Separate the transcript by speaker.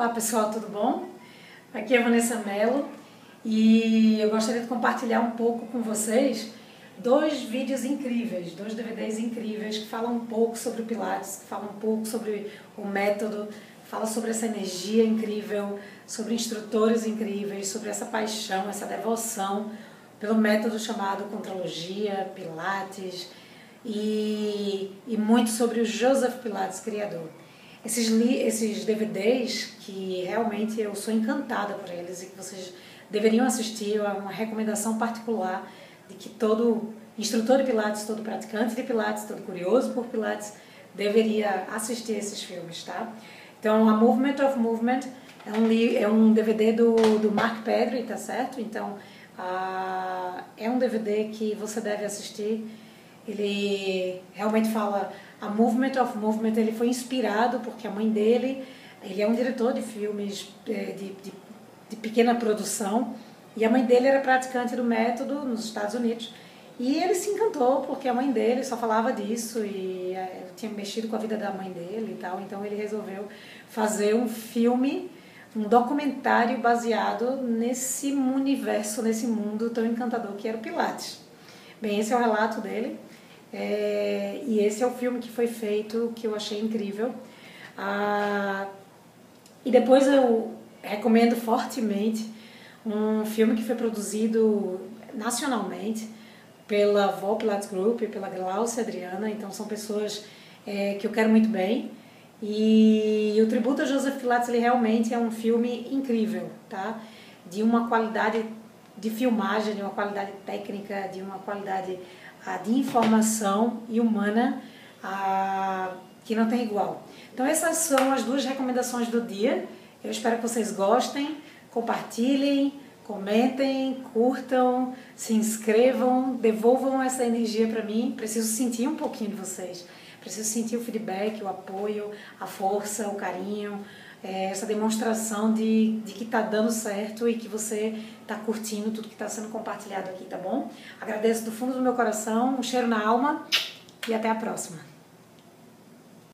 Speaker 1: Olá pessoal, tudo bom? Aqui é Vanessa Mello e eu gostaria de compartilhar um pouco com vocês dois vídeos incríveis, dois DVDs incríveis que falam um pouco sobre o Pilates, que falam um pouco sobre o método, fala sobre essa energia incrível, sobre instrutores incríveis, sobre essa paixão, essa devoção pelo método chamado Contrologia, Pilates e, e muito sobre o Joseph Pilates, criador. Esses, esses DVDs que realmente eu sou encantada por eles e que vocês deveriam assistir, é uma recomendação particular de que todo instrutor de Pilates, todo praticante de Pilates, todo curioso por Pilates deveria assistir esses filmes, tá? Então, a Movement of Movement é um, é um DVD do, do Mark Pedri, tá certo? Então, a, é um DVD que você deve assistir. Ele realmente fala a Movement of Movement ele foi inspirado porque a mãe dele, ele é um diretor de filmes é, de, de, de pequena produção e a mãe dele era praticante do método nos Estados Unidos. E ele se encantou porque a mãe dele só falava disso e é, tinha mexido com a vida da mãe dele e tal. Então ele resolveu fazer um filme, um documentário baseado nesse universo, nesse mundo tão encantador que era o Pilates. Bem, esse é o relato dele. É, e esse é o filme que foi feito, que eu achei incrível. Ah, e depois eu recomendo fortemente um filme que foi produzido nacionalmente pela Vol Pilates Group, pela Glaucia Adriana, então são pessoas é, que eu quero muito bem. E o Tributo a Joseph Pilates ele realmente é um filme incrível, tá? De uma qualidade de filmagem, de uma qualidade técnica, de uma qualidade a de informação e humana a, que não tem igual. Então essas são as duas recomendações do dia. Eu espero que vocês gostem, compartilhem, comentem, curtam, se inscrevam, devolvam essa energia para mim. Preciso sentir um pouquinho de vocês. Preciso sentir o feedback, o apoio, a força, o carinho, é, essa demonstração de, de que está dando certo e que você está curtindo tudo que está sendo compartilhado aqui, tá bom? Agradeço do fundo do meu coração, um cheiro na alma e até a próxima.